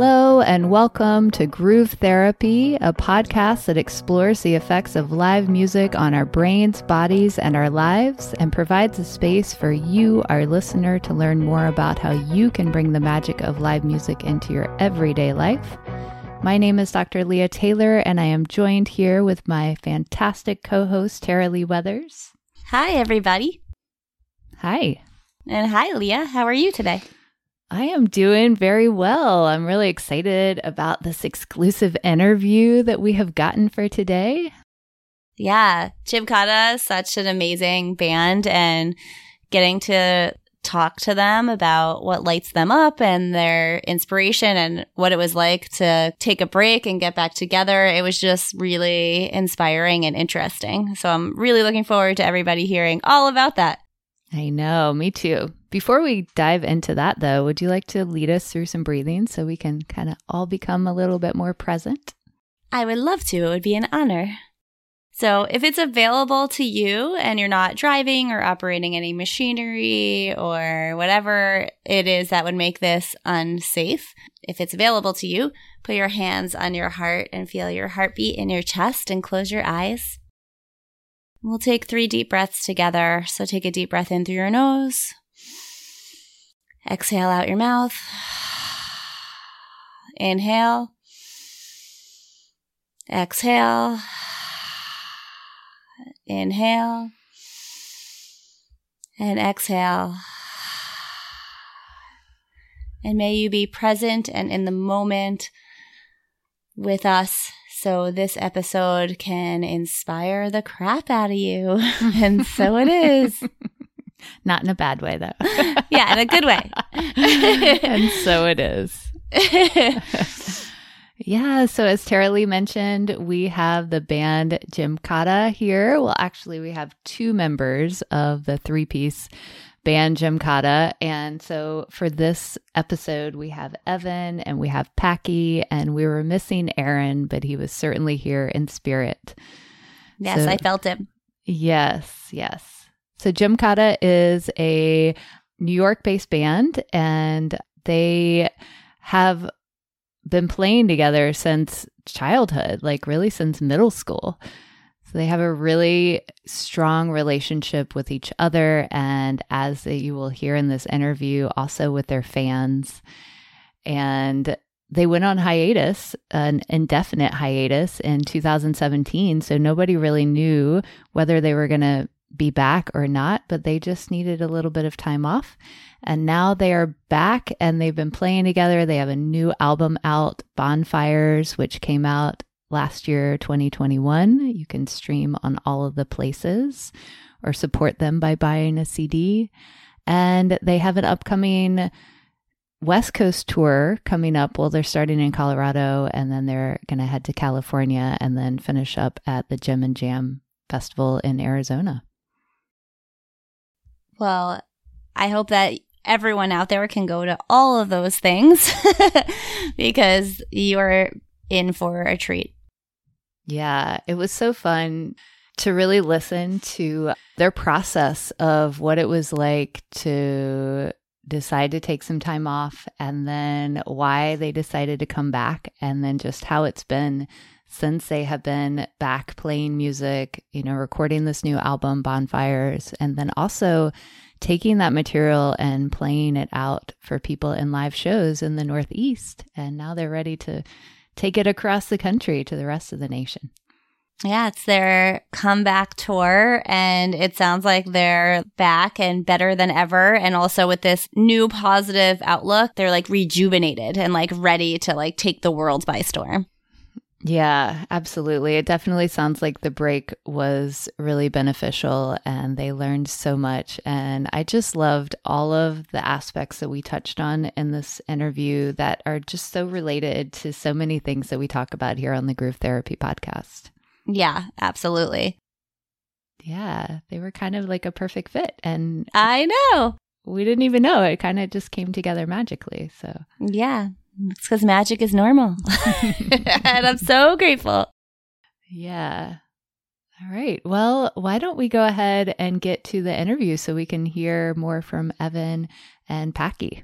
Hello, and welcome to Groove Therapy, a podcast that explores the effects of live music on our brains, bodies, and our lives, and provides a space for you, our listener, to learn more about how you can bring the magic of live music into your everyday life. My name is Dr. Leah Taylor, and I am joined here with my fantastic co host, Tara Lee Weathers. Hi, everybody. Hi. And hi, Leah. How are you today? I am doing very well. I'm really excited about this exclusive interview that we have gotten for today. Yeah, Gymkata is such an amazing band, and getting to talk to them about what lights them up and their inspiration and what it was like to take a break and get back together. It was just really inspiring and interesting. So I'm really looking forward to everybody hearing all about that. I know, me too. Before we dive into that, though, would you like to lead us through some breathing so we can kind of all become a little bit more present? I would love to. It would be an honor. So, if it's available to you and you're not driving or operating any machinery or whatever it is that would make this unsafe, if it's available to you, put your hands on your heart and feel your heartbeat in your chest and close your eyes. We'll take three deep breaths together. So, take a deep breath in through your nose, exhale out your mouth, inhale, exhale. Inhale and exhale. And may you be present and in the moment with us so this episode can inspire the crap out of you. and so it is. Not in a bad way, though. yeah, in a good way. and so it is. Yeah, so as Tara Lee mentioned, we have the band Gymkata here. Well, actually, we have two members of the three piece band Gymkata. And so for this episode, we have Evan and we have Packy, and we were missing Aaron, but he was certainly here in spirit. Yes, so, I felt him. Yes, yes. So Gymkata is a New York based band, and they have been playing together since childhood, like really since middle school. So they have a really strong relationship with each other. And as you will hear in this interview, also with their fans. And they went on hiatus, an indefinite hiatus in 2017. So nobody really knew whether they were going to be back or not, but they just needed a little bit of time off. And now they are back and they've been playing together. They have a new album out, Bonfires, which came out last year, 2021. You can stream on all of the places or support them by buying a CD. And they have an upcoming West Coast tour coming up. Well, they're starting in Colorado and then they're going to head to California and then finish up at the Gem and Jam Festival in Arizona. Well, I hope that everyone out there can go to all of those things because you are in for a treat. Yeah, it was so fun to really listen to their process of what it was like to decide to take some time off and then why they decided to come back and then just how it's been since they have been back playing music, you know, recording this new album, Bonfires, and then also taking that material and playing it out for people in live shows in the Northeast. And now they're ready to take it across the country to the rest of the nation. Yeah, it's their comeback tour, and it sounds like they're back and better than ever. And also with this new positive outlook, they're like rejuvenated and like ready to like take the world by storm. Yeah, absolutely. It definitely sounds like the break was really beneficial and they learned so much. And I just loved all of the aspects that we touched on in this interview that are just so related to so many things that we talk about here on the Groove Therapy podcast. Yeah, absolutely. Yeah, they were kind of like a perfect fit. And I know. We didn't even know. It kind of just came together magically. So, yeah, it's because magic is normal. and I'm so grateful. Yeah. All right. Well, why don't we go ahead and get to the interview so we can hear more from Evan and Packy?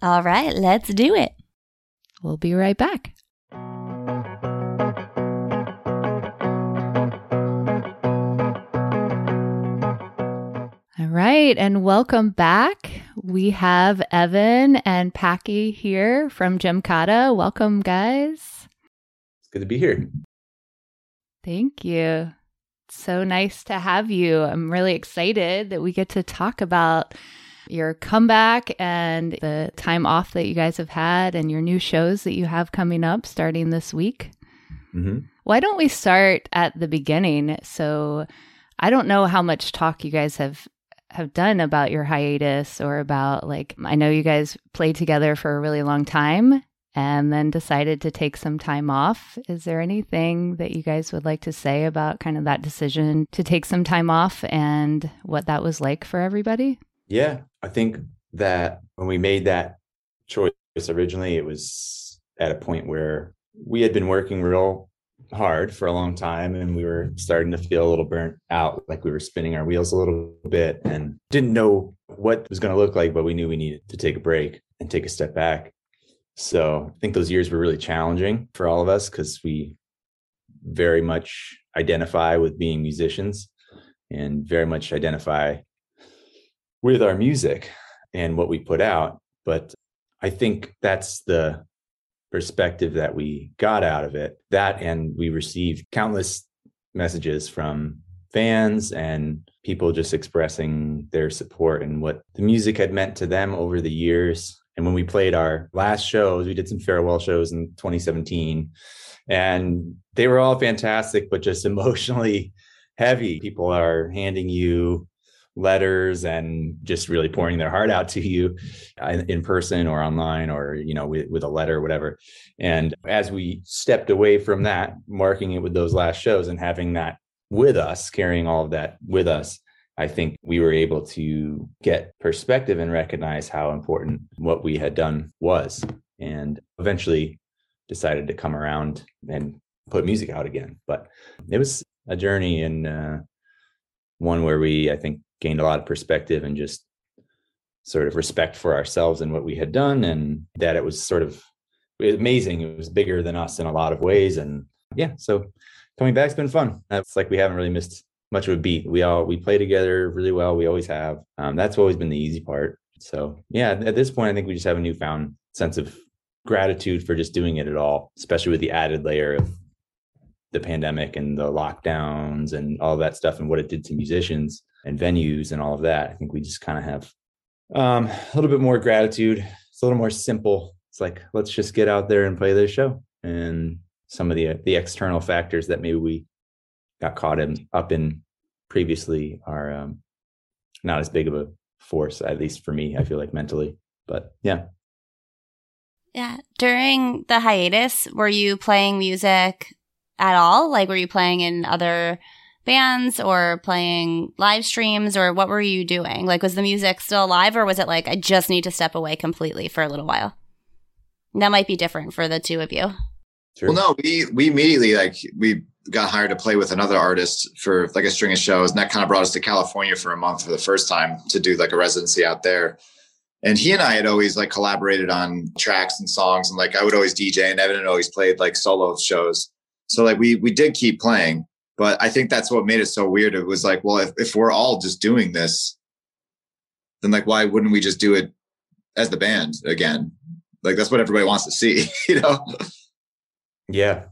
All right. Let's do it. We'll be right back. All right, and welcome back. We have Evan and Packy here from Gymkata. Welcome, guys. It's good to be here. Thank you. So nice to have you. I'm really excited that we get to talk about your comeback and the time off that you guys have had and your new shows that you have coming up starting this week. Mm-hmm. Why don't we start at the beginning? So, I don't know how much talk you guys have have done about your hiatus or about like I know you guys played together for a really long time and then decided to take some time off. Is there anything that you guys would like to say about kind of that decision to take some time off and what that was like for everybody? Yeah, I think that when we made that choice originally, it was at a point where we had been working real hard for a long time and we were starting to feel a little burnt out like we were spinning our wheels a little bit and didn't know what was going to look like but we knew we needed to take a break and take a step back. So i think those years were really challenging for all of us because we very much identify with being musicians and very much identify with our music and what we put out. But i think that's the perspective that we got out of it. That and we received countless messages from fans and people just expressing their support and what the music had meant to them over the years. And when we played our last shows, we did some farewell shows in 2017, and they were all fantastic, but just emotionally heavy. People are handing you letters and just really pouring their heart out to you uh, in person or online or you know with, with a letter or whatever. And as we stepped away from that marking it with those last shows and having that with us carrying all of that with us i think we were able to get perspective and recognize how important what we had done was and eventually decided to come around and put music out again. But it was a journey and uh, one where we i think gained a lot of perspective and just sort of respect for ourselves and what we had done and that it was sort of amazing. It was bigger than us in a lot of ways and yeah so coming back's been fun. It's like we haven't really missed much of a beat. We all we play together really well. We always have. Um, that's always been the easy part. So yeah at this point i think we just have a newfound sense of gratitude for just doing it at all especially with the added layer of the pandemic and the lockdowns and all that stuff and what it did to musicians and venues and all of that. I think we just kind of have um, a little bit more gratitude. It's a little more simple. It's like let's just get out there and play this show. And some of the the external factors that maybe we got caught in up in previously are um, not as big of a force, at least for me. I feel like mentally, but yeah. Yeah. During the hiatus, were you playing music at all? Like, were you playing in other bands or playing live streams or what were you doing? Like, was the music still alive or was it like, I just need to step away completely for a little while? That might be different for the two of you. Sure. Well, no, we, we immediately like, we got hired to play with another artist for like a string of shows. And that kind of brought us to California for a month for the first time to do like a residency out there. And he and I had always like collaborated on tracks and songs. And like, I would always DJ and Evan had always played like solo shows. So like we, we did keep playing but I think that's what made it so weird. It was like, well, if, if we're all just doing this, then like, why wouldn't we just do it as the band again? Like, that's what everybody wants to see, you know? Yeah.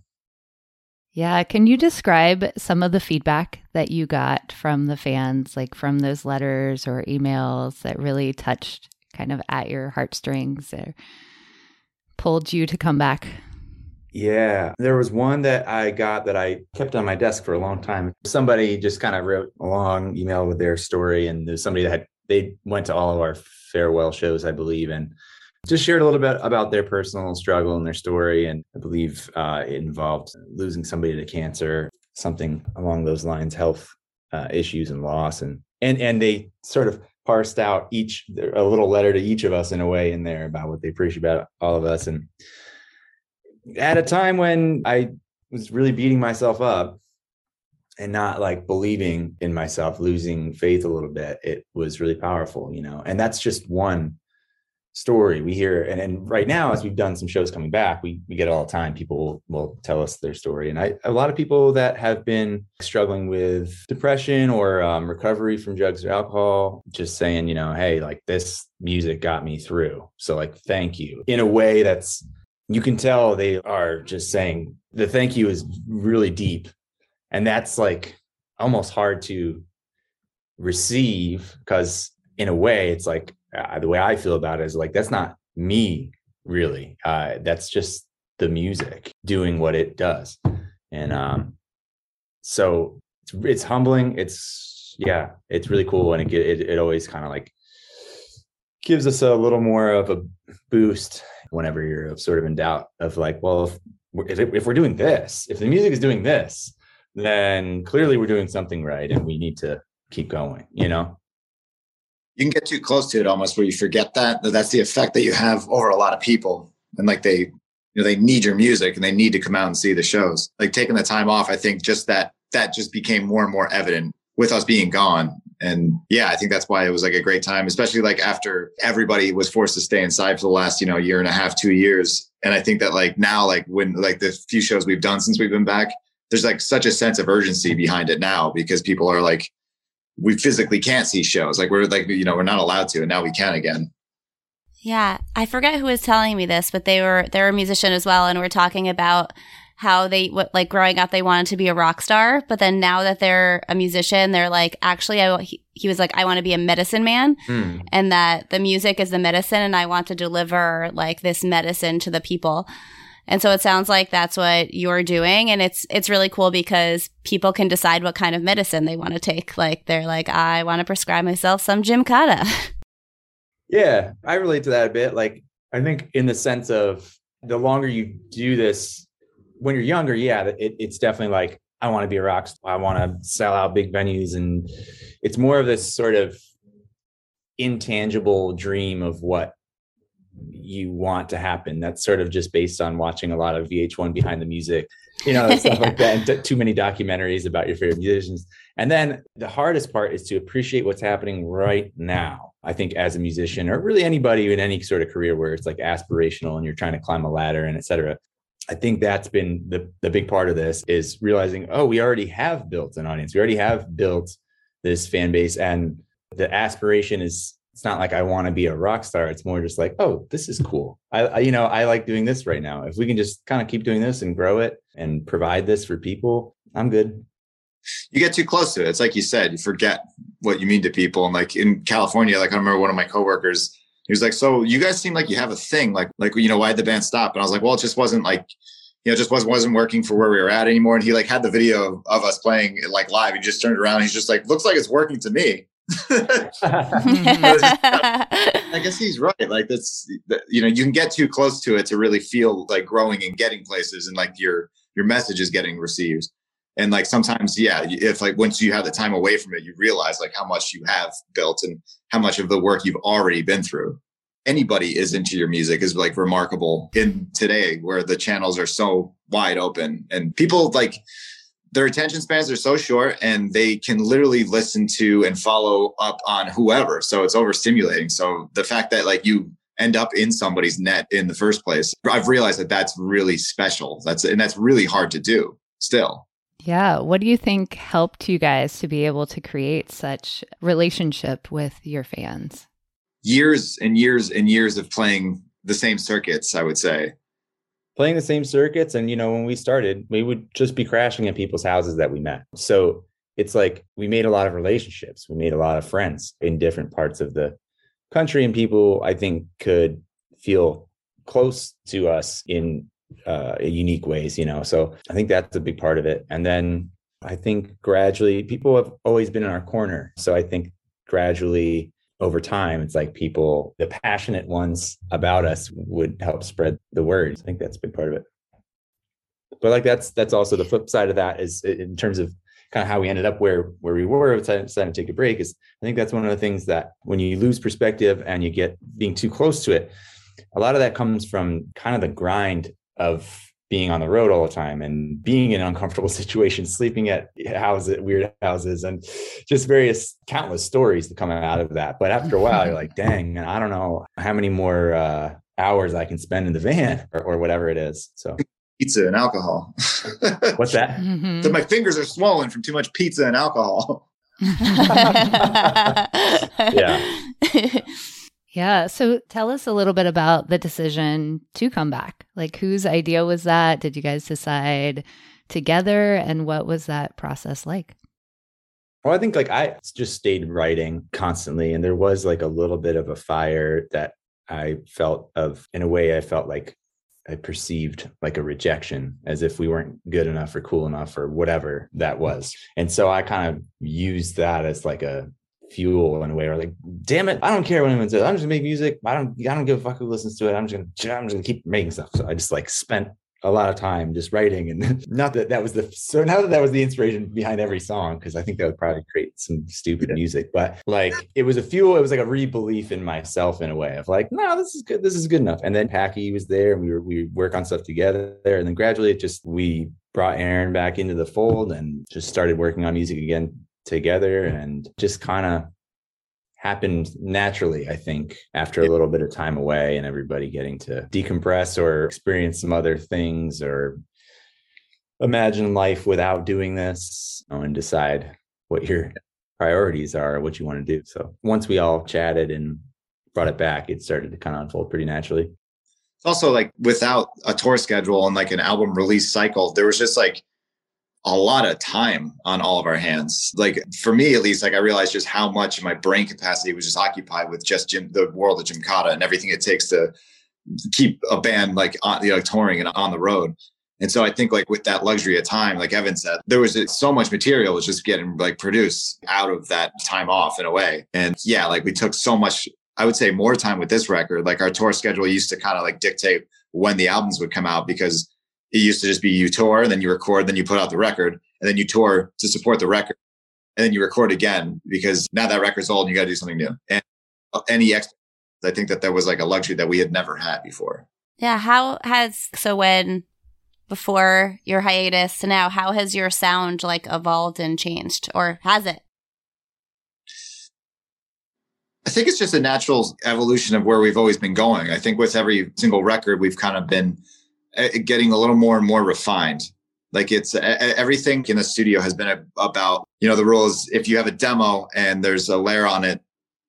Yeah. Can you describe some of the feedback that you got from the fans, like from those letters or emails that really touched kind of at your heartstrings or pulled you to come back? Yeah, there was one that I got that I kept on my desk for a long time. Somebody just kind of wrote a long email with their story, and there's somebody that had they went to all of our farewell shows, I believe, and just shared a little bit about their personal struggle and their story. And I believe uh, it involved losing somebody to cancer, something along those lines, health uh, issues and loss, and and and they sort of parsed out each a little letter to each of us in a way in there about what they appreciate about all of us and at a time when I was really beating myself up and not like believing in myself, losing faith a little bit, it was really powerful, you know. And that's just one story. We hear, and, and right now, as we've done some shows coming back, we, we get all the time. People will, tell us their story. And I, a lot of people that have been struggling with depression or um, recovery from drugs or alcohol, just saying, you know, hey, like this music got me through. So, like, thank you in a way that's, you can tell they are just saying the thank you is really deep. And that's like almost hard to receive because in a way it's like uh, the way I feel about it is like that's not me really. Uh, that's just the music doing what it does, and um, so it's, it's humbling. It's yeah, it's really cool, and it it, it always kind of like gives us a little more of a boost whenever you're sort of in doubt of like, well, if, if we're doing this, if the music is doing this, then clearly we're doing something right, and we need to keep going. You know? You can get too close to it almost where you forget that that's the effect that you have over a lot of people. And like they you know they need your music and they need to come out and see the shows. Like taking the time off i think just that that just became more and more evident with us being gone and yeah i think that's why it was like a great time especially like after everybody was forced to stay inside for the last you know year and a half two years and i think that like now like when like the few shows we've done since we've been back there's like such a sense of urgency behind it now because people are like we physically can't see shows. Like we're like, you know, we're not allowed to, and now we can again. Yeah. I forget who was telling me this, but they were, they're a musician as well. And we're talking about how they, what, like growing up, they wanted to be a rock star. But then now that they're a musician, they're like, actually, I, he, he was like, I want to be a medicine man mm. and that the music is the medicine and I want to deliver like this medicine to the people. And so it sounds like that's what you're doing. And it's, it's really cool because people can decide what kind of medicine they want to take. Like they're like, I want to prescribe myself some Gymkata. Yeah, I relate to that a bit. Like, I think in the sense of the longer you do this, when you're younger, yeah, it, it's definitely like, I want to be a rock star. I want to sell out big venues. And it's more of this sort of intangible dream of what you want to happen. That's sort of just based on watching a lot of VH1 behind the music, you know, stuff like that, and t- too many documentaries about your favorite musicians. And then the hardest part is to appreciate what's happening right now. I think as a musician, or really anybody in any sort of career where it's like aspirational and you're trying to climb a ladder and et cetera. I think that's been the, the big part of this is realizing, oh, we already have built an audience. We already have built this fan base. And the aspiration is it's not like I want to be a rock star. It's more just like, oh, this is cool. I, I, you know, I like doing this right now. If we can just kind of keep doing this and grow it and provide this for people, I'm good. You get too close to it. It's like you said, you forget what you mean to people. And like in California, like I remember one of my coworkers, he was like, "So you guys seem like you have a thing. Like, like you know, why did the band stop?" And I was like, "Well, it just wasn't like." You know, just wasn't wasn't working for where we were at anymore. And he like had the video of us playing like live. He just turned around. he's just like, looks like it's working to me. I guess he's right. Like that's you know you can get too close to it to really feel like growing and getting places and like your your message is getting received. And like sometimes, yeah, if like once you have the time away from it, you realize like how much you have built and how much of the work you've already been through. Anybody is into your music is like remarkable in today where the channels are so wide open and people like their attention spans are so short and they can literally listen to and follow up on whoever. So it's overstimulating. So the fact that like you end up in somebody's net in the first place, I've realized that that's really special. That's and that's really hard to do still. Yeah. What do you think helped you guys to be able to create such relationship with your fans? Years and years and years of playing the same circuits, I would say playing the same circuits. And, you know, when we started, we would just be crashing at people's houses that we met. So it's like we made a lot of relationships, we made a lot of friends in different parts of the country. And people, I think, could feel close to us in uh, unique ways, you know. So I think that's a big part of it. And then I think gradually people have always been in our corner. So I think gradually over time, it's like people, the passionate ones about us would help spread the word. I think that's a big part of it. But like that's that's also the flip side of that is in terms of kind of how we ended up where where we were decided to take a break is I think that's one of the things that when you lose perspective and you get being too close to it, a lot of that comes from kind of the grind of being on the road all the time and being in uncomfortable situations, sleeping at houses, weird houses, and just various countless stories to come out of that. But after a while, you're like, dang, I don't know how many more uh, hours I can spend in the van or, or whatever it is. So pizza and alcohol. what's that? Mhm. so my fingers are swollen from too much pizza and alcohol. Yeah. Yeah. So tell us a little bit about the decision to come back. Like, whose idea was that? Did you guys decide together? And what was that process like? Well, I think like I just stayed writing constantly, and there was like a little bit of a fire that I felt of, in a way, I felt like I perceived like a rejection, as if we weren't good enough or cool enough or whatever that mm. was. And so I kind of used that as like a fuel in a way, or like, damn it, I don't care what anyone says. I'm just gonna make music. I don't, I don't give a fuck who listens to it. I'm just gonna, I'm just gonna keep making stuff. So I just like spent a lot of time just writing and not that that was the so now that that was the inspiration behind every song because i think that would probably create some stupid music but like it was a fuel it was like a re-belief in myself in a way of like no this is good this is good enough and then packy was there and we were we work on stuff together there and then gradually it just we brought aaron back into the fold and just started working on music again together and just kind of happened naturally, I think, after a little bit of time away and everybody getting to decompress or experience some other things or imagine life without doing this and decide what your priorities are, what you want to do. So once we all chatted and brought it back, it started to kind of unfold pretty naturally. It's also like without a tour schedule and like an album release cycle, there was just like a lot of time on all of our hands. Like for me, at least, like I realized just how much my brain capacity was just occupied with just Jim, the world of Gymkata and everything it takes to keep a band like on, you know, touring and on the road. And so I think like with that luxury of time, like Evan said, there was uh, so much material was just getting like produced out of that time off in a way. And yeah, like we took so much, I would say more time with this record. Like our tour schedule used to kind of like dictate when the albums would come out because it used to just be you tour, then you record, then you put out the record, and then you tour to support the record. And then you record again because now that record's old and you got to do something new. And any extra, I think that that was like a luxury that we had never had before. Yeah. How has, so when before your hiatus to now, how has your sound like evolved and changed or has it? I think it's just a natural evolution of where we've always been going. I think with every single record, we've kind of been getting a little more and more refined. Like it's uh, everything in the studio has been about, you know, the rule is if you have a demo and there's a layer on it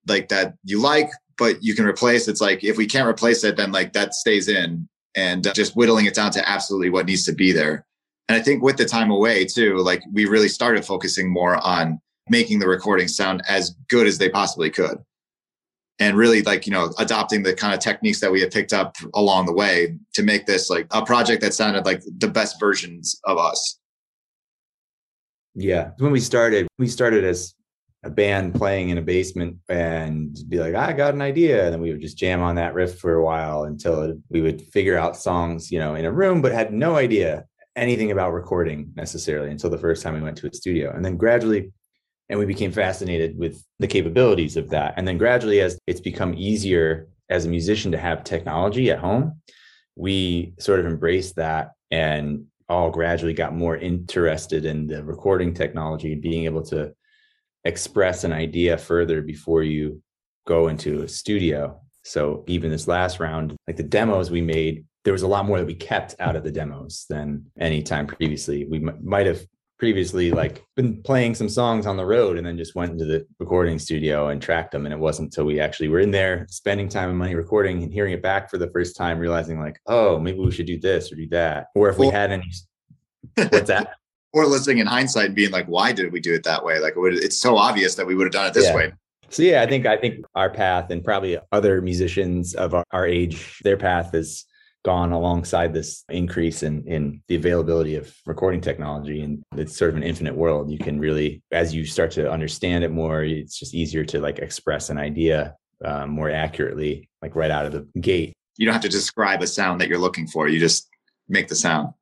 like that you like, but you can replace, it's like if we can't replace it, then like that stays in and uh, just whittling it down to absolutely what needs to be there. And I think with the time away too, like we really started focusing more on making the recordings sound as good as they possibly could and really like you know adopting the kind of techniques that we had picked up along the way to make this like a project that sounded like the best versions of us Yeah. When we started, we started as a band playing in a basement and be like, I got an idea. And then we would just jam on that riff for a while until we would figure out songs, you know, in a room, but had no idea anything about recording necessarily until the first time we went to a studio. And then gradually, and we became fascinated with the capabilities of that. And then gradually, as it's become easier as a musician to have technology at home, we sort of embraced that and all gradually got more interested in the recording technology and being able to express an idea further before you go into a studio. So even this last round, like the demos we made, there was a lot more that we kept out of the demos than any time previously. We m- might have previously like been playing some songs on the road and then just went into the recording studio and tracked them. And it wasn't until we actually were in there spending time and money recording and hearing it back for the first time realizing like oh maybe we should do this or do that. Or if we had any what's that? Or listening in hindsight and being like why did we do it that way? Like it's so obvious that we would have done it this Yeah. way. So yeah i think i think our path and probably other musicians of our, our age their path has gone alongside this increase in in the availability of recording technology and it's sort of an infinite world. You can really as you start to understand it more it's just easier to like express an idea um, more accurately like right out of the gate. You don't have to describe a sound that you're looking for. You just make the sound.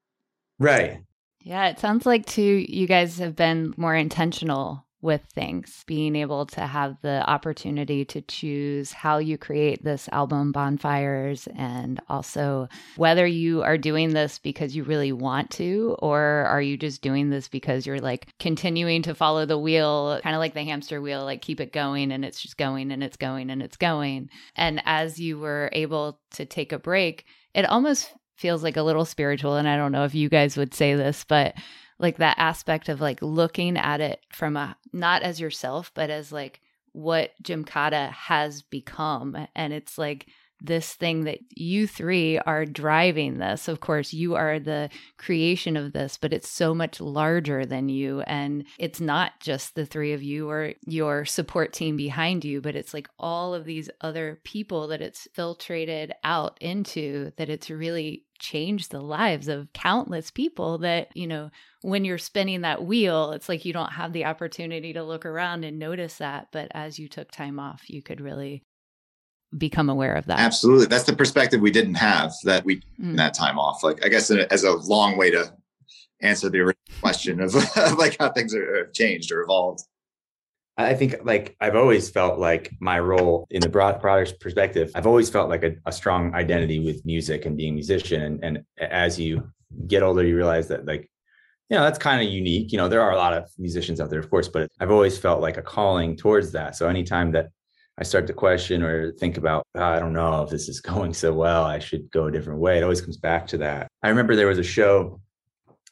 Right. Yeah, it sounds like too you guys have been more intentional with things, being able to have the opportunity to choose how you create this album, Bonfires, and also whether you are doing this because you really want to, or are you just doing this because you're like continuing to follow the wheel, kind of like the hamster wheel, like keep it going and it's just going and it's going and it's going. And as you were able to take a break, it almost feels like a little spiritual. And I don't know if you guys would say this, but like that aspect of like looking at it from a not as yourself but as like what Gymkata has become. And it's like this thing that you three are driving this. Of course you are the creation of this but it's so much larger than you. And it's not just the three of you or your support team behind you but it's like all of these other people that it's filtrated out into that it's really changed the lives of countless people that you know when you're spinning that wheel, it's like you don't have the opportunity to look around and notice that. But as you took time off, you could really become aware of that. Absolutely. That's the perspective we didn't have that we mm. that time off. Like I guess as a long way to answer the original question of, like how things are changed or evolved. I think like I've always felt like my role in the broad broader perspective, I've always felt like a, a strong identity with music and being a musician. And, and as you get older, you realize that like you know that's kind of unique. You know there are a lot of musicians out there of course but i've always felt like a calling towards that. So anytime that i start to question or think about oh, i don't know if this is going so well i should go a different way it always comes back to that. I remember there was a show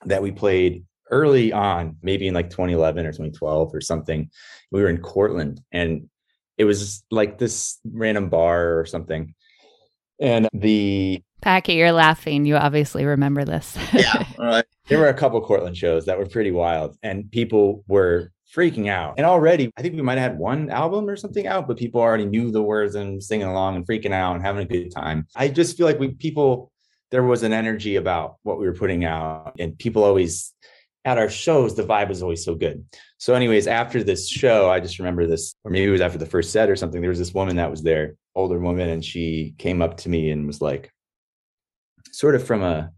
that we played early on maybe in like 2011 or 2012 or something we were in cortland and it was like this random bar or something and the Packy, you're laughing. You obviously remember this. yeah. Right. There were a couple Cortland shows that were pretty wild, and people were freaking out. And already, I think we might have had one album or something out, but people already knew the words and singing along and freaking out and having a good time. I just feel like we people there was an energy about what we were putting out, and people always at our shows the vibe was always so good. So, anyways, after this show, I just remember this, or maybe it was after the first set or something. There was this woman that was there, older woman, and she came up to me and was like, sort of from a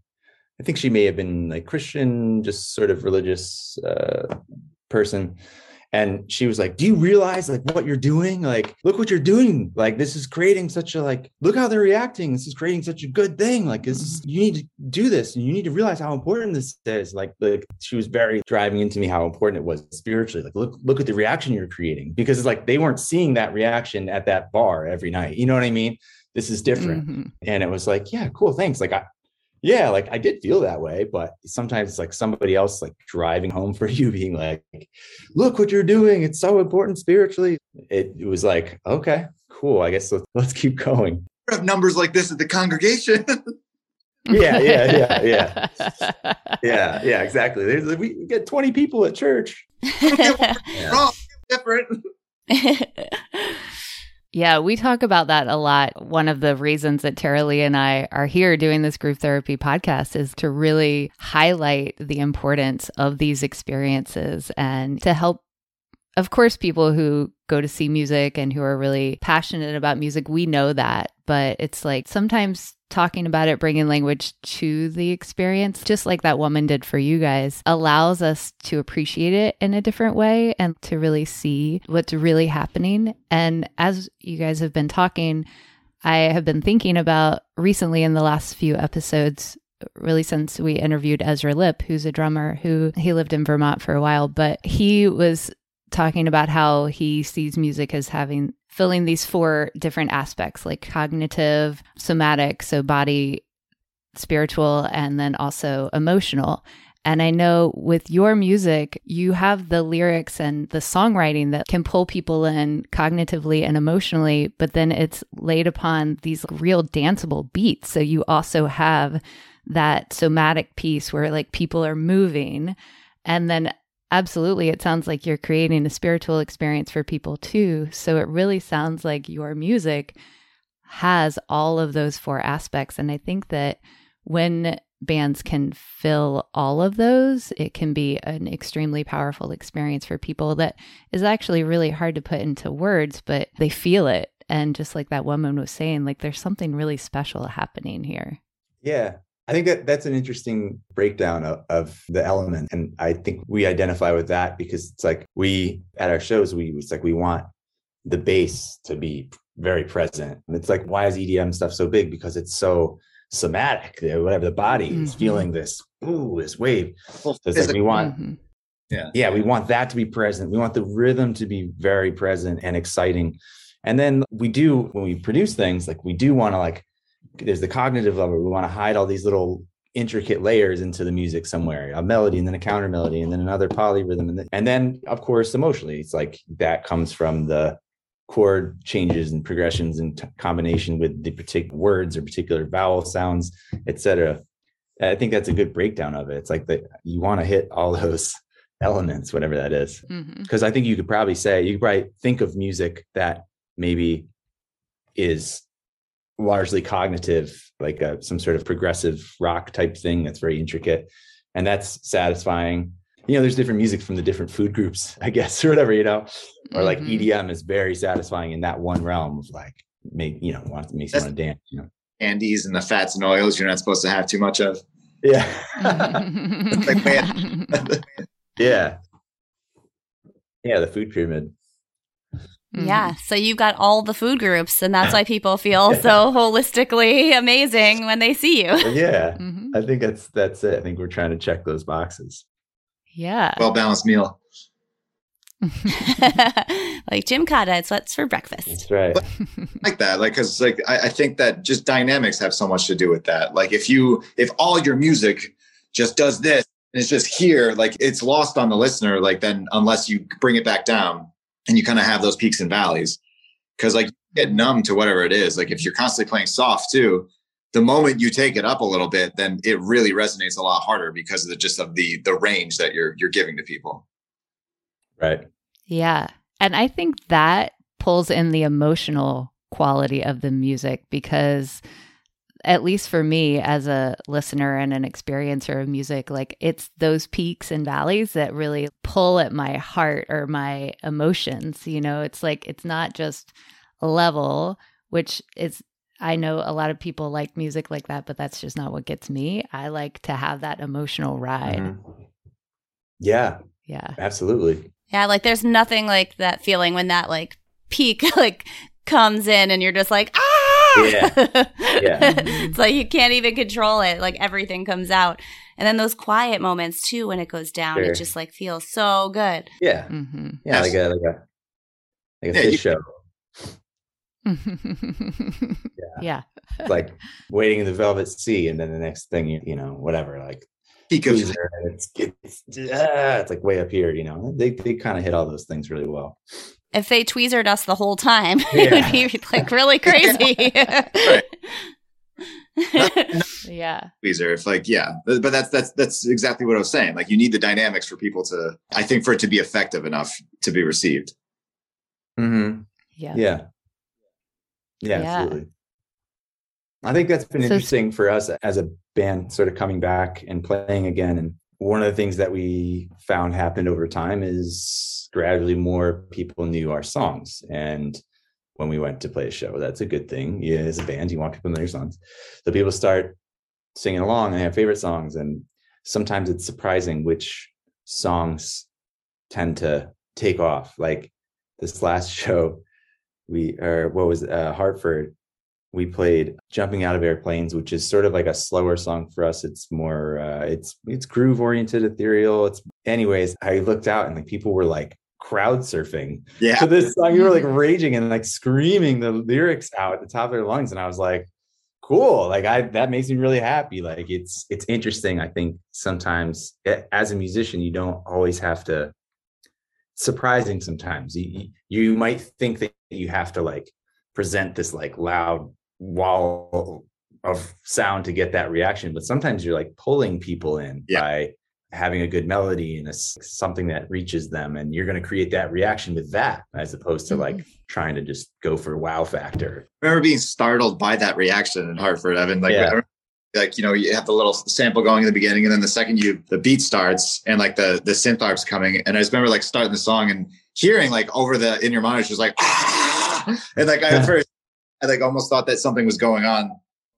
I think she may have been like Christian, just sort of religious uh, person. And she was like, "Do you realize like what you're doing? Like, look what you're doing. Like, this is creating such a like, look how they're reacting. This is creating such a good thing. Like, this is you need to do this, and you need to realize how important this is. Like, like she was very driving into me how important it was spiritually. Like, look, look at the reaction you're creating because it's like they weren't seeing that reaction at that bar every night. You know what I mean? This is different. Mm-hmm. And it was like, yeah, cool, thanks. Like, I, yeah, like I did feel that way, but sometimes it's like somebody else like driving home for you, being like, "Look what you're doing! It's so important spiritually." It, it was like, okay, cool. I guess let's, let's keep going. Have numbers like this at the congregation. yeah, yeah, yeah, yeah, yeah, yeah. Exactly. There's we get 20 people at church. yeah. Wrong, different. Yeah, we talk about that a lot. One of the reasons that Tara Lee and I are here doing this Groove Therapy podcast is to really highlight the importance of these experiences and to help of course, people who go to see music and who are really passionate about music, we know that. But it's like sometimes talking about it, bringing language to the experience, just like that woman did for you guys, allows us to appreciate it in a different way and to really see what's really happening. And as you guys have been talking, I have been thinking about recently in the last few episodes really since we interviewed Ezra Lipp, who's a drummer who he lived in Vermont for a while, but he was talking about how he sees music as having filling these four different aspects like cognitive, somatic, so body, spiritual, and then also emotional. And I know with your music, you have the lyrics and the songwriting that can pull people in cognitively and emotionally, but then it's laid upon these real danceable beats. So you also have that somatic piece where like people are moving. And then Absolutely. It sounds like you're creating a spiritual experience for people too. So it really sounds like your music has all of those four aspects. And I think that when bands can fill all of those, it can be an extremely powerful experience for people that is actually really hard to put into words, but they feel it. And just like that woman was saying, like there's something really special happening here. Yeah. I think that that's an interesting breakdown of, of, the element. And I think we identify with that because it's like we at our shows, we it's like we want the bass to be very present. And it's like, why is EDM stuff so big? Because it's so somatic, whatever the body mm-hmm. is feeling this, ooh, this wave. So it's like we want mm-hmm. yeah. Yeah, we want that to be present. We want the rhythm to be very present and exciting. And then we do when we produce things, like we do want to like there's the cognitive level. We want to hide all these little intricate layers into the music somewhere a melody and then a counter melody and then another polyrhythm and then, and then of course emotionally it's like that comes from the chord changes and progressions in t- combination with the particular words or particular vowel sounds etc i think that's a good breakdown of it it's like that you want to hit all those elements whatever that is because mm-hmm. i think you could probably say you could probably think of music that maybe is largely cognitive, like a, some sort of progressive rock type thing that's very intricate. And that's satisfying. You know, there's different music from the different food groups, I guess, or whatever, you know, or like mm-hmm. EDM is very satisfying in that one realm of like, make, you know, want makes you want to dance, you know. Candies and the fats and oils you're not supposed to have too much of. Yeah. like, yeah. Yeah, the food pyramid. Mm-hmm. Yeah. So you've got all the food groups, and that's why people feel so holistically amazing when they see you. Yeah. Mm-hmm. I think that's that's it. I think we're trying to check those boxes. Yeah. Well balanced meal. like Gymkata, it's what's for breakfast. That's right. like that. Like because like I, I think that just dynamics have so much to do with that. Like if you if all your music just does this and it's just here, like it's lost on the listener, like then unless you bring it back down and you kind of have those peaks and valleys. Because like you get mm-hmm. numb to whatever it is. Like if you're constantly playing soft too the moment you take it up a little bit then it really resonates a lot harder because of the just of the the range that you're you're giving to people. Right. Yeah. And i think that pulls in the emotional quality of the music because at least for me as a listener and an experiencer of music, like it's those peaks and valleys that really pull at my heart or my emotions. You know, it's like it's not just a level, which is I know a lot of people like music like that, but that's just not what gets me. I like to have that emotional ride. Mm-hmm. Yeah. Yeah. Absolutely. Yeah, like there's nothing like that feeling when that like peak like comes in and you're just like, ah yeah. yeah. it's like you can't even control it. Like everything comes out. And then those quiet moments too, when it goes down, sure. it just like feels so good. Yeah. Mm-hmm. Yeah. Like a, like a, like a yeah, Phish show. yeah. yeah. Like Wading in the Velvet Sea. And then the next thing, you, you know, whatever, like It's, it's, ah, it's like way up here, you know, they, they kind of hit all those things really well if they tweezered us the whole time, yeah. it would be like really crazy. yeah. Tweezer. If like, yeah, but that's that's that's exactly what I was saying. Like, you need the dynamics for people to. I think for it to be effective enough to be received. Hmm. Yeah. Yeah. Yeah. Yeah. Absolutely. I think that's been so, interesting for us as a band, sort of coming back and playing again. And one of the things that we found happened over time is gradually more people knew our songs. And when we went to play a show, that's a good thing. Yeah, as a band, you want people to know your songs. So people start singing along and have favorite songs. And sometimes it's surprising which songs tend to take off. Like this last show, we or what was uh, Hartford, we played jumping out of airplanes which is sort of like a slower song for us it's more uh, it's it's groove oriented ethereal it's anyways i looked out and like people were like crowd surfing yeah. to this song. You were like raging and like screaming the lyrics out at the top of their lungs. And I was like, cool. Like I that makes me really happy. Like it's it's interesting. I think sometimes as a musician, you don't always have to surprising sometimes. You, you might think that you have to like present this like loud wall of sound to get that reaction but sometimes you're like pulling people in yeah. by having a good melody and a, something that reaches them and you're going to create that reaction with that as opposed to like mm-hmm. trying to just go for wow factor I remember being startled by that reaction in hartford evan like yeah. like you know you have the little sample going in the beginning and then the second you the beat starts and like the the synth arp's coming and i just remember like starting the song and hearing like over the in your monitor just like ah! and like i at first i like almost thought that something was going on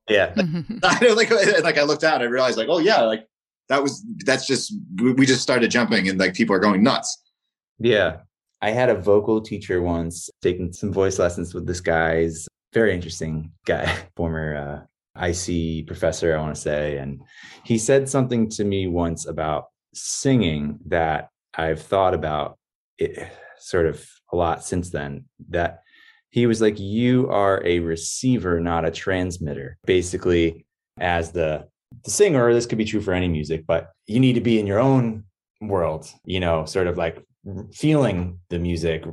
Yeah. I know, like, like I looked out, I realized, like, oh yeah, like that was that's just we just started jumping, and like people are going nuts. Yeah. I had a vocal teacher once taking some voice lessons with this guy's very interesting guy, former uh, IC professor, I want to say. And he said something to me once about singing that I've thought about it sort of a lot since then. That he was like, You are a receiver, not a transmitter. Basically, as the the singer, this could be true for any music, but you need to be in your own world, you know, sort of like feeling the music.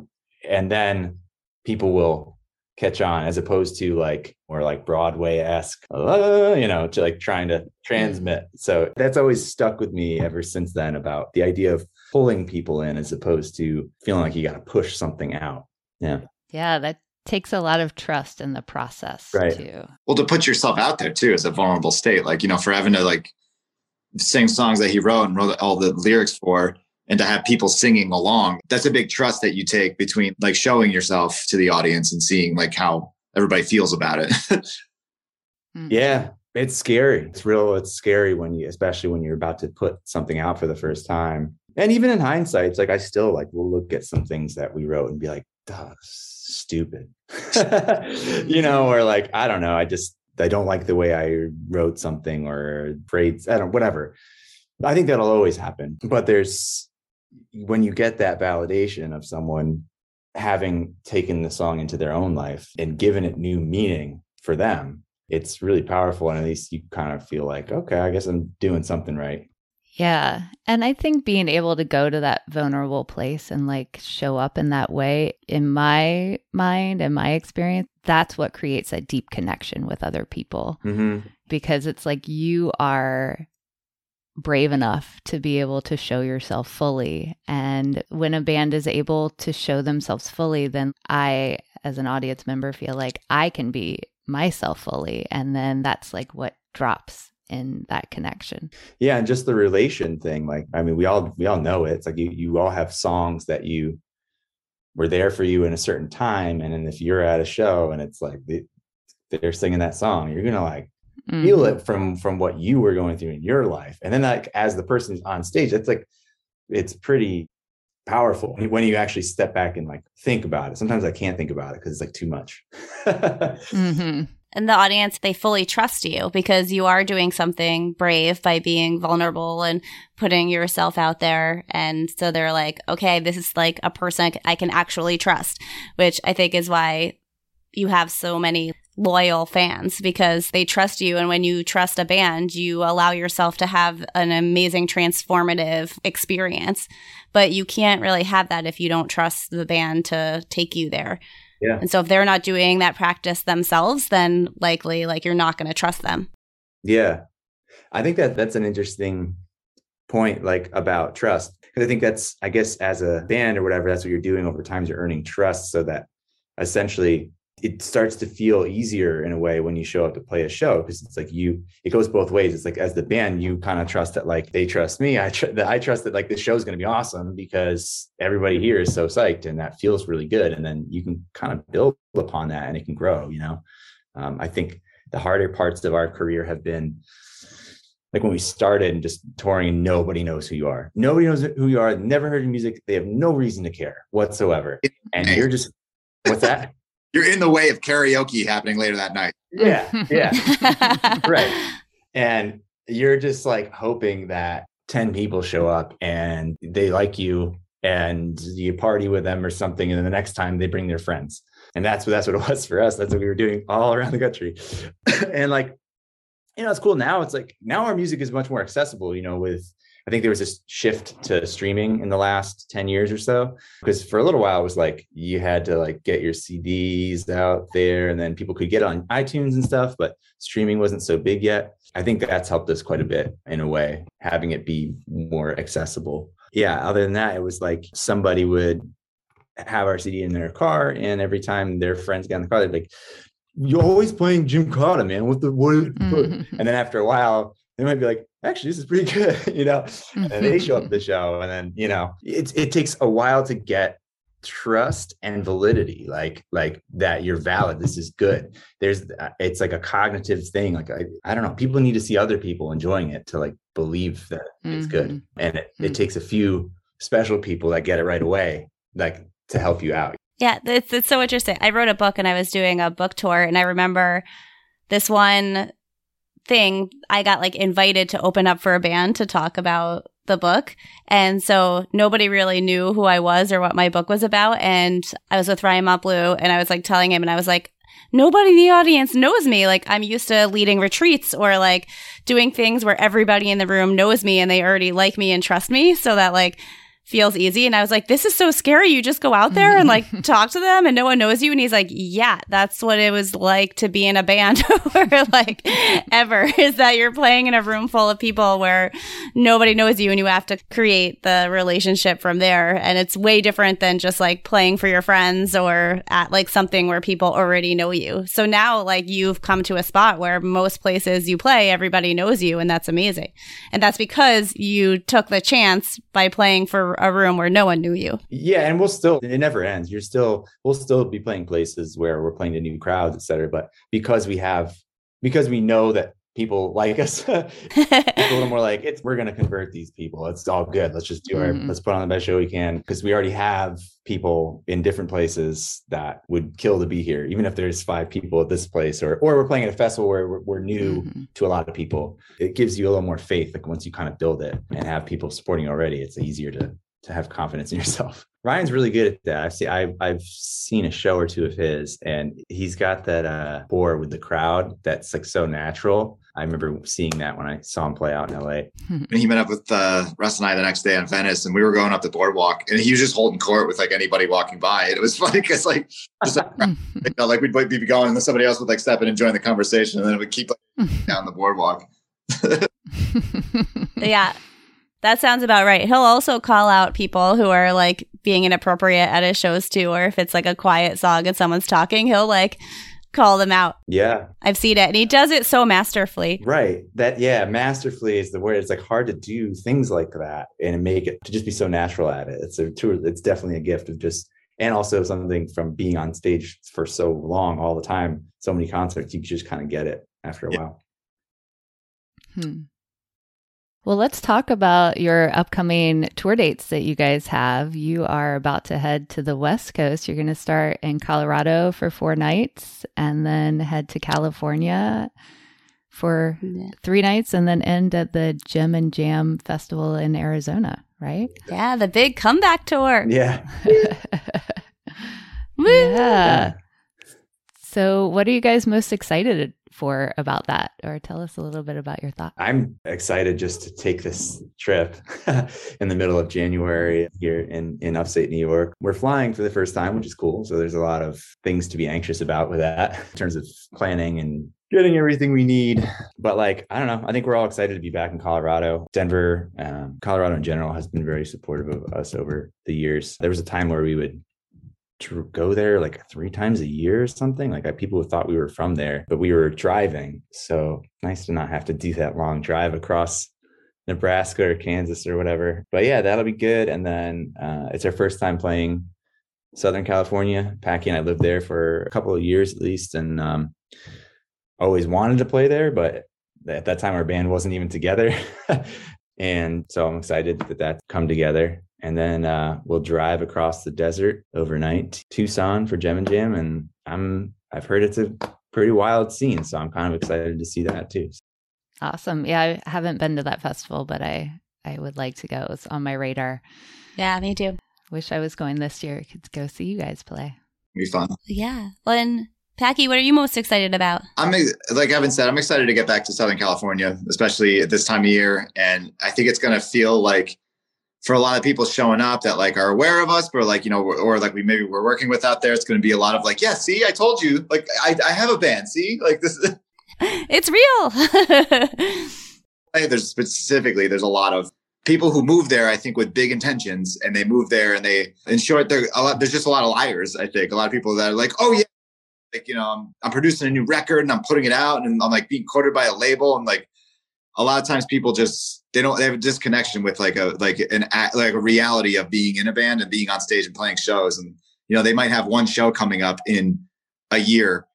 And then people will catch on as opposed to like more like Broadway esque, uh, you know, to like trying to transmit. So that's always stuck with me ever since then about the idea of pulling people in as opposed to feeling like you got to push something out. Yeah. Yeah. That takes a lot of trust in the process right. too. Well, to put yourself out there too is a vulnerable state. Like, you know, for Evan to like sing songs that he wrote and wrote all the lyrics for and to have people singing along, that's a big trust that you take between like showing yourself to the audience and seeing like how everybody feels about it. Mm. yeah. It's scary. It's real. It's scary when you, especially when you're about to put something out for the first time. And even in hindsight, it's like I still like will look at some things that we wrote and be like, stupid. you know, mm-hmm. or like, I don't know, I just I don't like the way I wrote something or phrase, I don't whatever. I think that'll always happen. But there's when you get that validation of someone having taken the song into their own life and given it new meaning for them, it's really powerful. And at least you kind of feel like, okay, I guess I'm doing something right. Yeah. And I think being able to go to that vulnerable place and like show up in that way, in my mind and my experience, that's what creates a deep connection with other people. Mm-hmm. Because it's like you are brave enough to be able to show yourself fully. And when a band is able to show themselves fully, then I, as an audience member, feel like I can be myself fully. And then that's like what drops in that connection. Yeah, and just the relation thing. Like, I mean, we all we all know it. It's like you you all have songs that you were there for you in a certain time, and then if you're at a show and it's like they, they're singing that song, you're gonna like mm-hmm. feel it from from what you were going through in your life, and then like as the person's on stage, it's like it's pretty powerful when you actually step back and like think about it. Sometimes I can't think about it because it's like too much. mm-hmm and the audience they fully trust you because you are doing something brave by being vulnerable and putting yourself out there. And so they're like okay this is like a person i can actually trust which i think is why you have so many loyal fans because they trust you. And when you trust a band you allow yourself to have an amazing transformative experience but you can't really have that if you don't trust the band to take you there yeah. And so if they're not doing that practice themselves, then likely like you're not going to trust them. Yeah. I think that that's an interesting point like about trust because I think that's I guess as a band or whatever that's what you're doing over time is you're earning trust so that essentially it starts to feel easier in a way when you show up to play a show because it's like you it goes both ways. It's like as the band you kind of trust that like they trust me. I tr- that i trust that like this show is going to be awesome because everybody here is so psyched and that feels really good. And then you can kind of build upon that and it can grow you know? Um, i think the harder parts of our career have been like when we started and just touring and nobody knows who you are. Nobody knows who you are never heard your music. They have no reason to care whatsoever. And you're just what's that you're in the way of karaoke happening later that night. Yeah, yeah, right. And you're just like hoping that 10 people show up and they like you and you party with them or something. And then the next time they bring their friends. And that's what that's what it was for us. That's what we were doing all around the country. and like, you know, it's cool now. It's like now our music is much more accessible, you know, with I think there was this shift to streaming in the last 10 years or so. Because for a little while it was like you had to like get your CDs out there and then people could get on iTunes and stuff, but streaming wasn't so big yet. I think that's helped us quite a bit in a way, having it be more accessible. Yeah, other than that, it was like somebody would have our CD in their car, and every time their friends got in the car, they'd be like, You're always playing Jimkata, man. What the what? Mm-hmm. And then after a while, they might be like, actually, this is pretty good, you know. And they show up the show, and then you know, it's it takes a while to get trust and validity like like that you're valid this is good there's uh, it's like a cognitive thing like i, I don't know people need to see other people enjoying it to like believe that it's good Mm-hmm. and it, Mm. it takes a few special people that get it right away like to help you out Yeah, it's, it's so interesting. I wrote a book and I was doing a book tour, and I remember this one thing I got like invited to open up for a band to talk about the book. And so nobody really knew who I was or what my book was about. And I was with Ryan Montbleu and I was like telling him, and I was like, nobody in the audience knows me. Like I'm used to leading retreats or like doing things where everybody in the room knows me and they already like me and trust me. So that like, feels easy. And I was like, this is so scary. You just go out there and like talk to them and no one knows you. And he's like, yeah, that's what it was like to be in a band where like ever is that you're playing in a room full of people where nobody knows you and you have to create the relationship from there. And it's way different than just like playing for your friends or at like something where people already know you. So now like you've come to a spot where most places you play, everybody knows you and that's amazing. And that's because you took the chance by playing for a room where no one knew you. yeah and we'll still it never ends you're still we'll still be playing places where we're playing to new crowds et cetera but because we have because we know that people like us it's a little more like it's we're going to convert these people it's all good let's just do our Mhm. let's put on the best show we can because we already have people in different places that would kill to be here even if there's five people at this place or or we're playing at a festival where we're, we're new Mhm. to a lot of people it gives you a little more faith like once you kind of build it and have people supporting already it's easier to to have confidence in yourself ryan's really good at that i've seen I've, I've seen a show or two of his and he's got that uh bore with the crowd that's like so natural i remember seeing that when i saw him play out in la And he met up with uh, Russ and I the next day in Venice, and we were going up the boardwalk, and he was just holding court with like anybody walking by. And it was funny because like just like, you know, like we'd be going, and then somebody else would like step in and join the conversation, and then it would keep like, down the boardwalk. yeah. That sounds about right. He'll also call out people who are like being inappropriate at his shows too, or if it's like a quiet song and someone's talking, he'll like call them out. yeah I've seen it and he does it so masterfully. right that yeah masterfully is the word it's like hard to do things like that and make it to just be so natural at it it's a tour it's definitely a gift of just and also something from being on stage for so long all the time so many concerts you just kind of get it after a Yeah. while Hmm. Well, let's talk about your upcoming tour dates that you guys have. You are about to head to the West Coast. You're going to start in Colorado for four nights and then head to California for three nights and then end at the Gem and Jam Festival in Arizona, right? Yeah, the big comeback tour. yeah Woo! yeah. So, what are you guys most excited for about that? Or tell us a little bit about your thoughts. I'm excited just to take this trip in the middle of January here in, in upstate New York. We're flying for the first time, which is cool. So there's a lot of things to be anxious about with that in terms of planning and getting everything we need. But like, I don't know. I think we're all excited to be back in Colorado. Denver, um, Colorado in general has been very supportive of us over the years. There was a time where we would to go there like three times a year or something. Like I, people thought we were from there, but we were driving. So nice to not have to do that long drive across Nebraska or Kansas or whatever. But yeah, that'll be good. And then uh, it's our first time playing Southern California. Packy and I lived there for a couple of years at least, and um, always wanted to play there, but at that time our band wasn't even together. and so I'm excited that that come together and then uh, we'll drive across the desert overnight Tucson for Gem and Jam, and I'm I've heard it's a pretty wild scene, so I'm kind of excited to see that too. Awesome. Yeah, I haven't been to that festival, but I I would like to go. It's on my radar. Yeah, me too. Wish I was going this year. Could go see you guys play. It'd be fun. Yeah. Well, and Packy, what are you most excited about? I'm like Evan said, I'm excited to get back to Southern California, especially at this time of year. And I think it's going to feel like for a lot of people showing up that like are aware of us, but like, you know, or, or like we maybe we're working with out there, it's going to be a lot of like, yeah, see, I told you, like I, I have a band. See, like this is, It's real. I think there's specifically, there's a lot of people who move there, I think with big intentions and they move there and they, in short, there a lot, there's just a lot of liars. I think a lot of people that are like, oh yeah, like, you know, I'm, I'm producing a new record and I'm putting it out and I'm like being quoted by a label and like, a lot of times people just they don't they have a disconnection with like a like an like a reality of being in a band and being on stage and playing shows. And you know they might have one show coming up in a year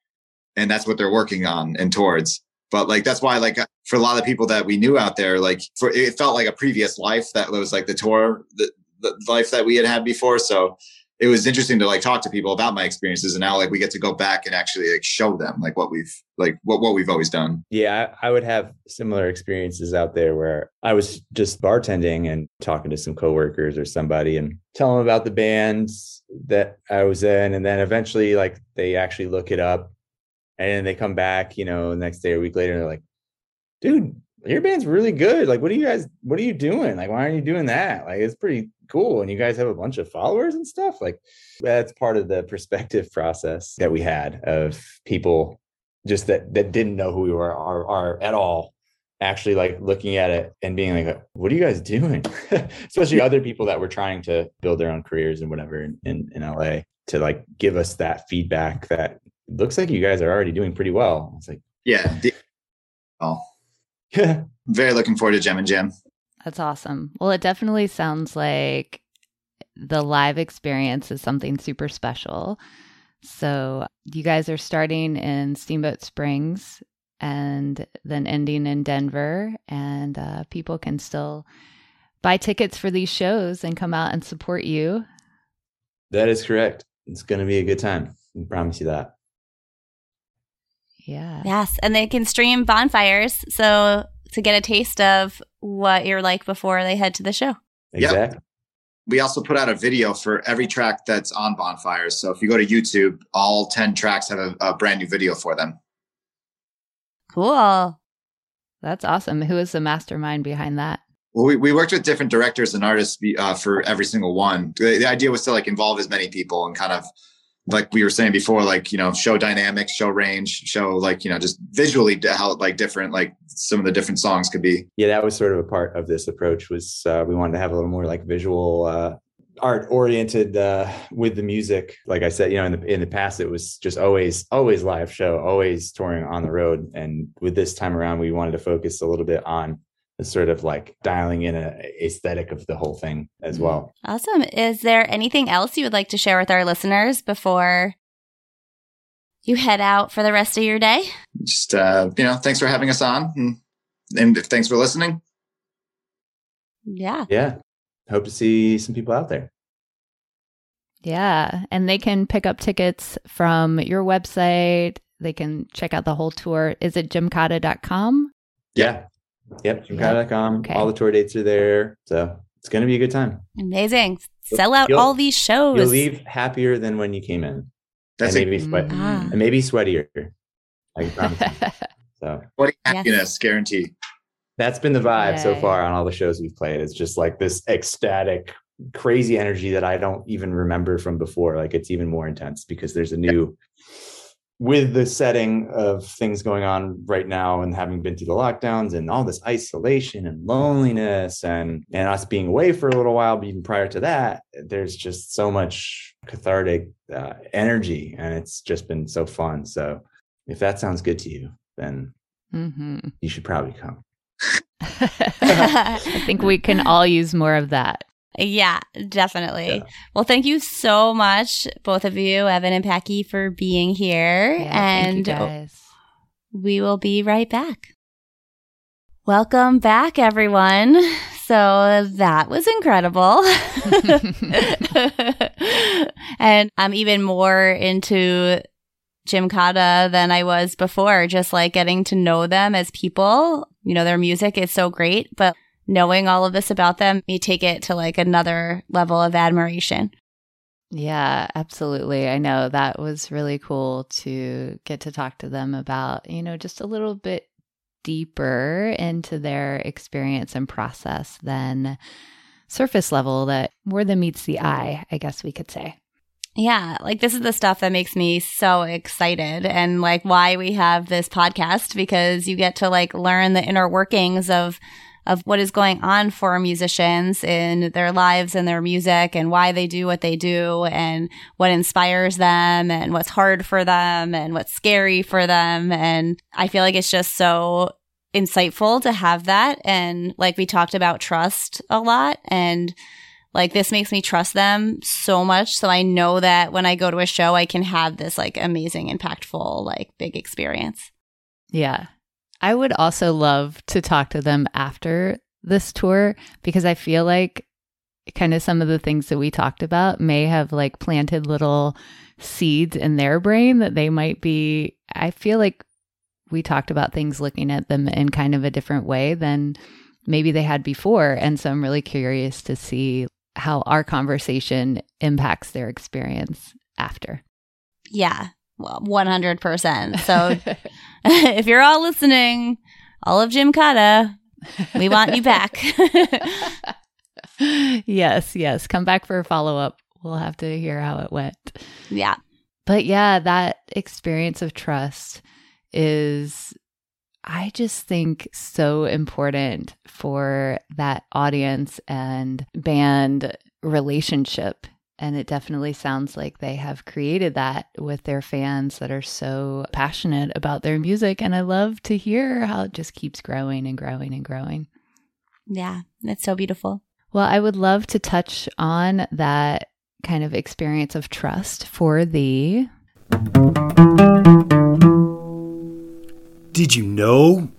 and that's what they're working on and towards. But like that's why like for a lot of people that we knew out there like for it felt like a previous life that was like the tour the, the life that we had had before. So it was interesting to like talk to people about my experiences and now like we get to go back and actually like show them like what we've like what, what we've always done. Yeah I, I would have similar experiences out there where i was just bartending and talking to some coworkers or somebody and tell them about the bands that i was in and then eventually like they actually look it up and then they come back you know next day or week later and they're like dude your band's really good. Like what are you guys what are you doing? Like why aren't you doing that? Like it's pretty cool and you guys have a bunch of followers and stuff? Like that's part of the perspective process that we had of people just that that didn't know who we were are, are at all actually like looking at it and being like what are you guys doing? Especially other people that were trying to build their own careers and whatever in, in, in la to like give us that feedback that looks like you guys are already doing pretty well. It's like yeah oh yeah, very looking forward to gem and jam that's awesome. Well, it definitely sounds like the live experience is something super special. So, you guys are starting in Steamboat Springs and then ending in Denver, and uh, people can still buy tickets for these shows and come out and support you. That is correct. It's going to be a good time. I promise you that. Yeah. Yes. And they can stream bonfires. So to get a taste of what you're like before they head to the show. Exactly. Yep. We also put out a video for every track that's on Bonfires. So if you go to YouTube, all 10 tracks have a, a brand new video for them. Cool. That's awesome. Who is the mastermind behind that? Well, we, we worked with different directors and artists uh, for every single one. The, the idea was to like involve as many people and kind of like we were saying before, like, you know, show dynamics, show range, show like, you know, just visually how like different, like some of the different songs could be. Yeah, that was sort of a part of this approach was uh, we wanted to have a little more like visual uh, art oriented uh, with the music. Like I said, you know, in the in the past, it was just always always live show, always touring on the road. And with this time around, we wanted to focus a little bit on the sort of like dialing in a aesthetic of the whole thing as mm-hmm. well. Awesome. Is there anything else you would like to share with our listeners before you head out for the rest of your day? Just uh, you know, thanks for having us on, and, and thanks for listening. Yeah. Yeah. Hope to see some people out there. Yeah. And they can pick up tickets from your website. They can check out the whole tour. Is it jimkata.com? Yeah. Yep. Jimkata.com. Okay. All the tour dates are there. So it's going to be a good time. Amazing. Sell out you'll, all these shows. You'll leave happier than when you came in. That's and maybe, sweat, ah. and maybe sweatier. I promise So, what happiness yes. guarantee. That's been the vibe Yay. so far on all the shows we've played. It's just like this ecstatic, crazy energy that I don't even remember from before. Like it's even more intense because there's a new with the setting of things going on right now and having been through the lockdowns and all this isolation and loneliness and and us being away for a little while but even prior to that there's just so much cathartic uh, energy and it's just been so fun. So if that sounds good to you then mm-hmm. you should probably come. I think we can all use more of that yeah, definitely. Yeah. Well, thank you so much, both of you, Evan and Packy, for being here. Yeah, and we will be right back. Welcome back, everyone. So that was incredible. and I'm even more into Jim Jimkata than I was before, just like getting to know them as people. You know, their music is so great, but knowing all of this about them, you take it to like another level of admiration. Yeah, absolutely. I know that was really cool to get to talk to them about, you know, just a little bit deeper into their experience and process than surface level that more than meets the eye, I guess we could say. Yeah, like this is the stuff that makes me so excited and like why we have this podcast because you get to like learn the inner workings of of what is going on for musicians in their lives and their music and why they do what they do and what inspires them and what's hard for them and what's scary for them. And I feel like it's just so insightful to have that. And like we talked about trust a lot and like this makes me trust them so much. So I know that when I go to a show, I can have this like amazing, impactful, like big experience. Yeah. I would also love to talk to them after this tour because I feel like kind of some of the things that we talked about may have like planted little seeds in their brain that they might be. I feel like we talked about things looking at them in kind of a different way than maybe they had before. And so I'm really curious to see how our conversation impacts their experience after. Yeah, 100%. So if you're all listening, all of Jimkata, we want you back. yes, yes. Come back for a follow up. We'll have to hear how it went. Yeah. But yeah, that experience of trust is, I just think, so important for that audience and band relationship. And it definitely sounds like they have created that with their fans that are so passionate about their music. And I love to hear how it just keeps growing and growing and growing. Yeah, that's so beautiful. Well, I would love to touch on that kind of experience of trust for the. Did you know?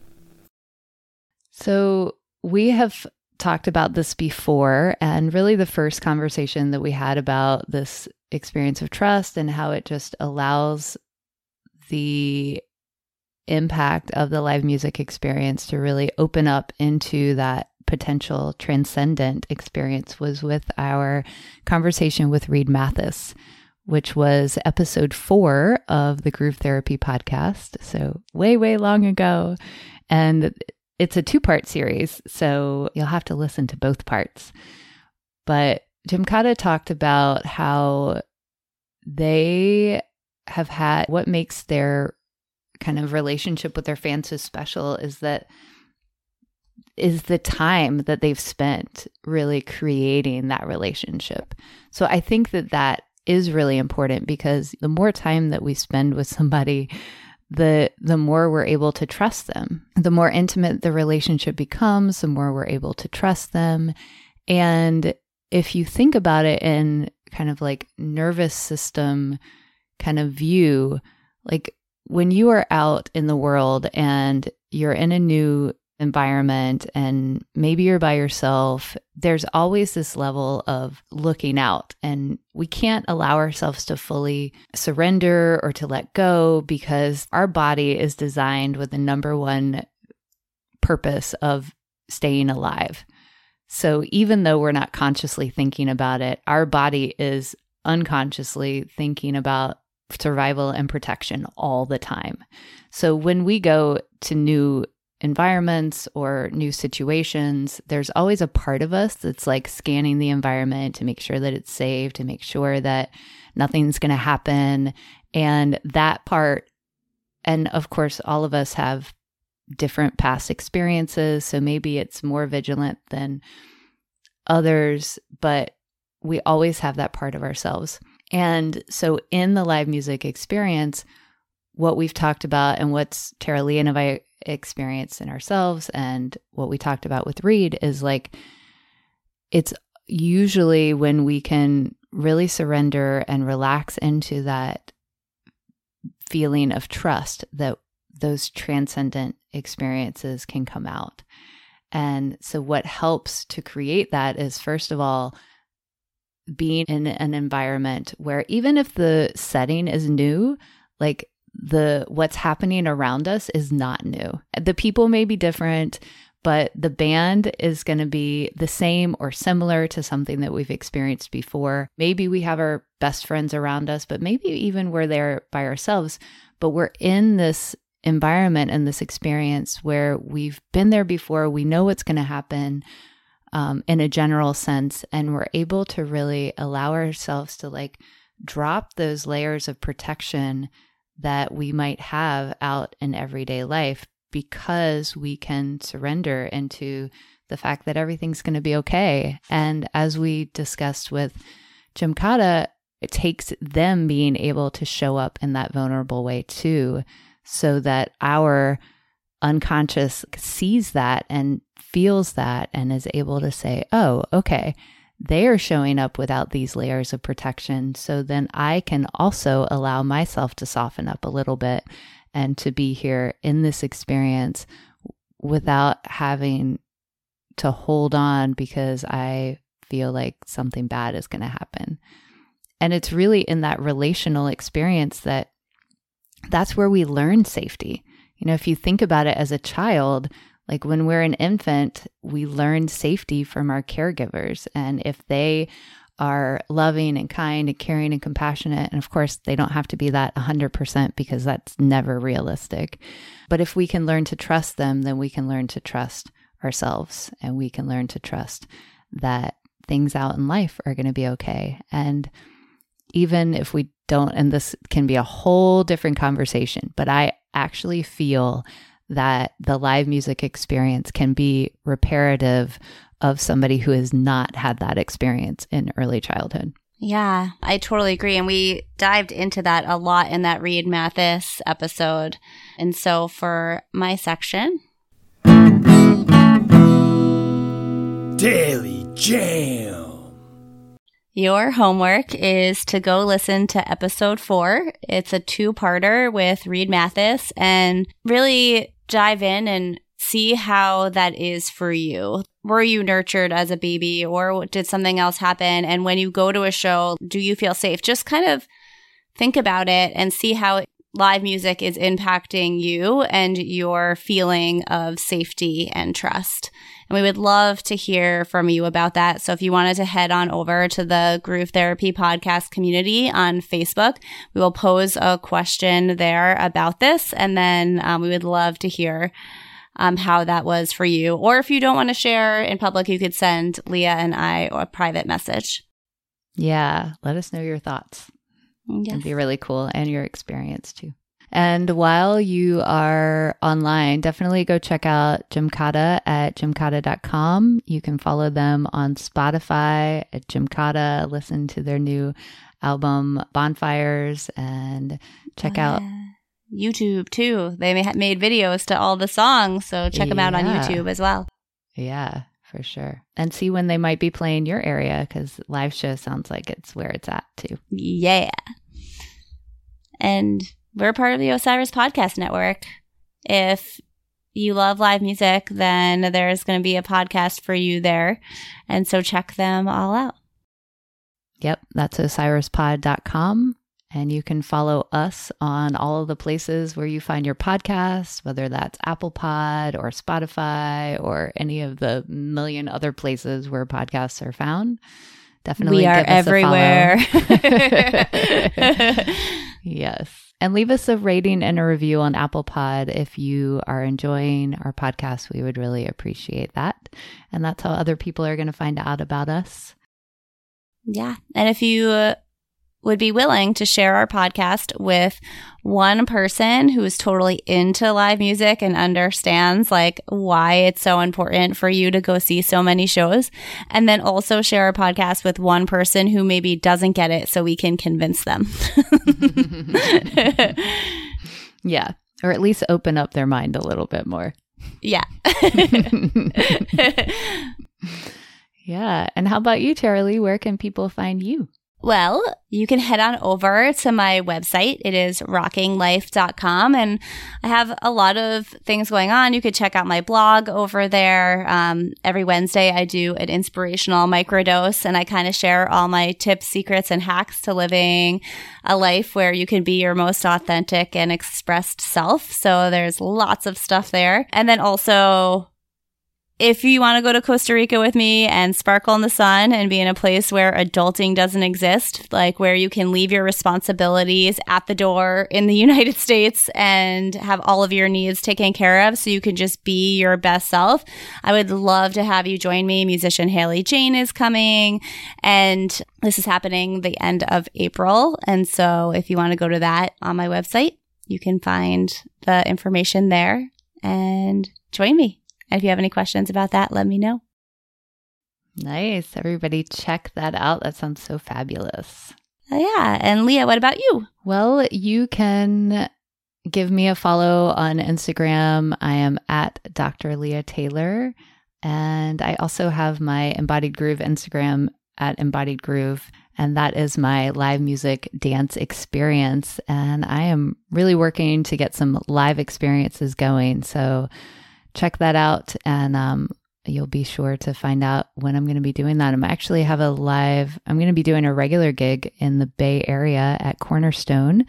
So, we have talked about this before, and really the first conversation that we had about this experience of trust and how it just allows the impact of the live music experience to really open up into that potential transcendent experience was with our conversation with Reed Mathis, which was episode four of the Groove Therapy podcast. So, way, way long ago. And it's a two part series, so you'll have to listen to both parts. But Jimkata talked about how they have had what makes their kind of relationship with their fans so special is that is the time that they've spent really creating that relationship. So I think that that is really important because the more time that we spend with somebody the the more we're able to trust them. The more intimate the relationship becomes, the more we're able to trust them. And if you think about it in kind of like nervous system kind of view, like when you are out in the world and you're in a new environment and maybe you're by yourself, there's always this level of looking out. And we can't allow ourselves to fully surrender or to let go because our body is designed with the number one purpose of staying alive. So even though we're not consciously thinking about it, our body is unconsciously thinking about survival and protection all the time. So when we go to new environments or new situations, there's always a part of us that's like scanning the environment to make sure that it's safe, to make sure that nothing's going to happen. And that part, and of course, all of us have different past experiences. So maybe it's more vigilant than others, but we always have that part of ourselves. And so in the live music experience, what we've talked about and what's Charlie and I experienced in ourselves and what we talked about with Reed is like it's usually when we can really surrender and relax into that feeling of trust that those transcendent experiences can come out. And so, what helps to create that is, first of all, being in an environment where even if the setting is new, like the what's happening around us is not new. The people may be different, but the band is going to be the same or similar to something that we've experienced before. Maybe we have our best friends around us, but maybe even we're there by ourselves, but we're in this environment and this experience where we've been there before. We know what's going to happen um, in a general sense, and we're able to really allow ourselves to like drop those layers of protection that we might have out in everyday life because we can surrender into the fact that everything's going to be okay. And as we discussed with Jimkata, it takes them being able to show up in that vulnerable way too, so that our unconscious sees that and feels that and is able to say, oh, okay, they are showing up without these layers of protection. So then I can also allow myself to soften up a little bit and to be here in this experience without having to hold on because I feel like something bad is going to happen. And it's really in that relational experience that that's where we learn safety. You know, if you think about it as a child, like when we're an infant, we learn safety from our caregivers. And if they are loving and kind and caring and compassionate, and of course, they don't have to be that 100% because that's never realistic. But if we can learn to trust them, then we can learn to trust ourselves and we can learn to trust that things out in life are going to be okay. And even if we don't, and this can be a whole different conversation, but I actually feel that the live music experience can be reparative of somebody who has not had that experience in early childhood. Yeah, I totally agree. And we dived into that a lot in that Reed Mathis episode. And so for my section, Daily Jam. Your homework is to go listen to episode four. It's a two parter with Reed Mathis and really dive in and see how that is for you. Were you nurtured as a baby or did something else happen? And when you go to a show, do you feel safe? Just kind of think about it and see how live music is impacting you and your feeling of safety and trust. And we would love to hear from you about that. So if you wanted to head on over to the Groove Therapy podcast community on Facebook, we will pose a question there about this. And then um, we would love to hear um, how that was for you. Or if you don't want to share in public, you could send Leah and I a private message. Yeah, let us know your thoughts. Yes. It'd be really cool and your experience too. And while you are online, definitely go check out Jimkata at jimkata.com. You can follow them on Spotify at Jimkata, listen to their new album Bonfires, and check Oh, out. yeah. YouTube too. They made videos to all the songs, so check them out on YouTube as well. Yeah, for sure. And see when they might be playing your area because live show sounds like it's where it's at too. Yeah. And we're part of the Osiris Podcast Network. If you love live music, then there's going to be a podcast for you there. And so check them all out. Yep, that's osirispod.com. And you can follow us on all of the places where you find your podcasts, whether that's Apple Pod or Spotify or any of the million other places where podcasts are found. Definitely we are give us a everywhere. yes. And leave us a rating and a review on Apple Pod if you are enjoying our podcast. We would really appreciate that. And that's how other people are going to find out about us. Yeah. And if you uh, would be willing to share our podcast with one person who is totally into live music and understands like why it's so important for you to go see so many shows and then also share our podcast with one person who maybe doesn't get it so we can convince them. Yeah. Or at least open up their mind a little bit more. yeah. yeah. And how about you, Charlie? Where can people find you? Well, you can head on over to my website. It is rockinglife.com. And I have a lot of things going on. You could check out my blog over there. Um, every Wednesday, I do an inspirational microdose and I kind of share all my tips, secrets, and hacks to living a life where you can be your most authentic and expressed self. So there's lots of stuff there. And then also, if you want to go to Costa Rica with me and sparkle in the sun and be in a place where adulting doesn't exist, like where you can leave your responsibilities at the door in the United States and have all of your needs taken care of so you can just be your best self, I would love to have you join me. Musician Hayley Jane is coming and this is happening the end of April. And so if you want to go to that on my website, you can find the information there and join me. And if you have any questions about that, let me know. Nice. Everybody check that out. That sounds so fabulous. Oh, yeah. And Leah, what about you? Well, you can give me a follow on Instagram. I am at Dr. Leah Taylor. And I also have my Embodied Groove Instagram at Embodied Groove. And that is my live music dance experience. And I am really working to get some live experiences going. So check that out. And um, you'll be sure to find out when I'm going to be doing that. I'm actually have a live, I'm going to be doing a regular gig in the Bay Area at Cornerstone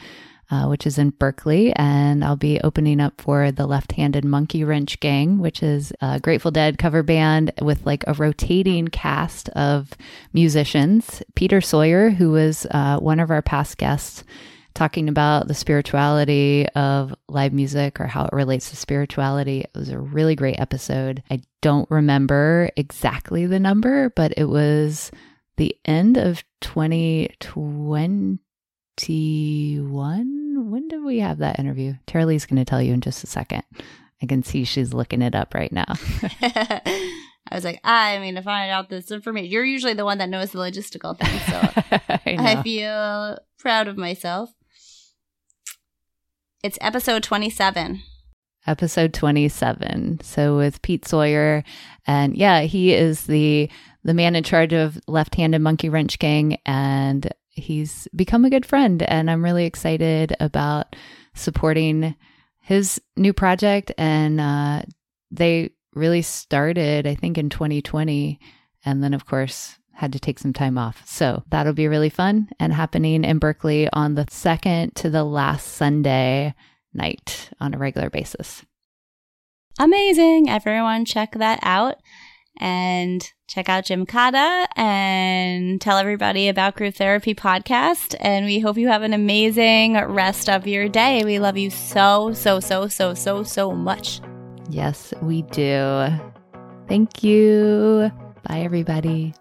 uh, which is in Berkeley. And I'll be opening up for the Left Handed Monkey Wrench Gang, which is a Grateful Dead cover band with like a rotating cast of musicians. Peter Sawyer, who was uh, one of our past guests, talking about the spirituality of live music or how it relates to spirituality. It was a really great episode. I don't remember exactly the number, but it was the end of 2021. When did we have that interview? Charlie's going to tell you in just a second. I can see she's looking it up right now. I was like, ah, I mean, to find out this information, you're usually the one that knows the logistical things. So I, I feel proud of myself. It's episode 27 episode 27 so with pete sawyer and yeah he is the the man in charge of left-handed monkey wrench gang and he's become a good friend and I'm really excited about supporting his new project and uh, they really started I think in 2020 and then of course had to take some time off. So that'll be really fun and happening in Berkeley on the second to the last Sunday night on a regular basis. Amazing. Everyone check that out and check out Jim Jimkata and tell everybody about Groove Therapy Podcast. And we hope you have an amazing rest of your day. We love you so, so, so, so, so, so much. Yes, we do. Thank you. Bye, everybody.